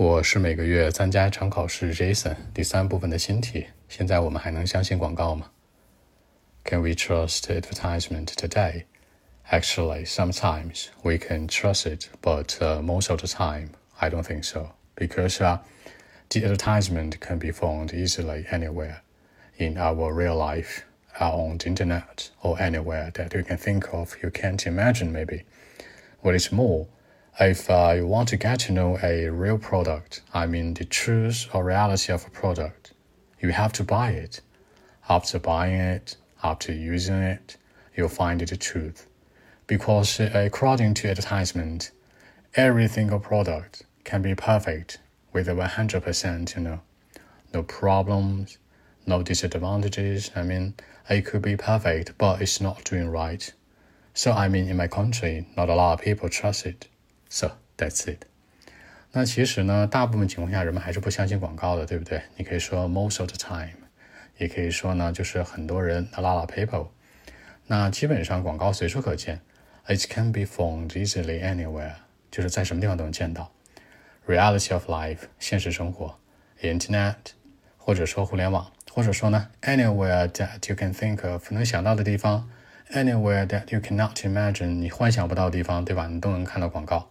我是每个月参加一场考试，Jason。第三部分的新题。现在我们还能相信广告吗？Can we trust advertisement today? Actually, sometimes we can trust it, but uh, most of the time, I don't think so. Because uh, the advertisement can be found easily anywhere in our real life, uh, on the internet, or anywhere that you can think of. You can't imagine, maybe. What is more, if uh, you want to get to know a real product, I mean the truth or reality of a product, you have to buy it. After buying it, after using it, you'll find the truth. Because uh, according to advertisement, every single product can be perfect with a 100%, you know, no problems, no disadvantages. I mean, it could be perfect, but it's not doing right. So, I mean, in my country, not a lot of people trust it. So that's it。那其实呢，大部分情况下人们还是不相信广告的，对不对？你可以说 most of the time，也可以说呢，就是很多人 a lot of people。那基本上广告随处可见，it can be found easily anywhere，就是在什么地方都能见到。Reality of life，现实生活；Internet，或者说互联网，或者说呢，anywhere that you can think of，能想到的地方；anywhere that you cannot imagine，你幻想不到的地方，对吧？你都能看到广告。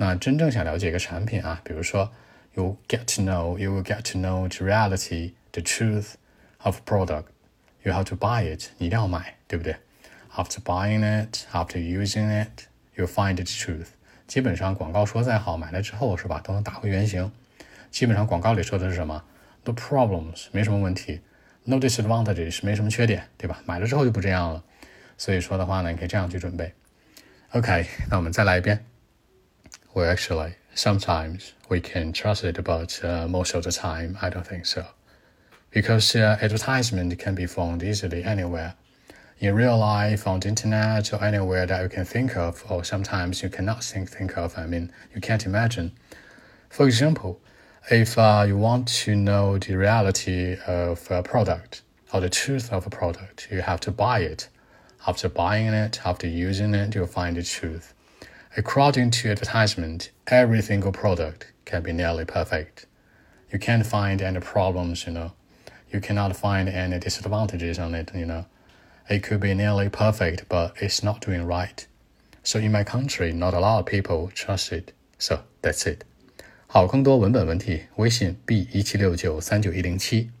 那真正想了解一个产品啊，比如说，you get to know, you will get to know the reality, the truth of product. You have to buy it，你一定要买，对不对？After buying it, after using it, you find the truth. 基本上广告说再好，买了之后是吧，都能打回原形。基本上广告里说的是什么？No problems，没什么问题；No disadvantages，没什么缺点，对吧？买了之后就不这样了。所以说的话呢，你可以这样去准备。OK，那我们再来一遍。Well, actually, sometimes we can trust it, but uh, most of the time, I don't think so. Because uh, advertisement can be found easily anywhere. In real life, on the internet, or anywhere that you can think of, or sometimes you cannot think, think of, I mean, you can't imagine. For example, if uh, you want to know the reality of a product or the truth of a product, you have to buy it. After buying it, after using it, you'll find the truth. According to advertisement, every single product can be nearly perfect. You can't find any problems, you know. You cannot find any disadvantages on it, you know. It could be nearly perfect, but it's not doing right. So in my country, not a lot of people trust it. So that's it. 好，更多文本问题，微信 b 一七六九三九一零七。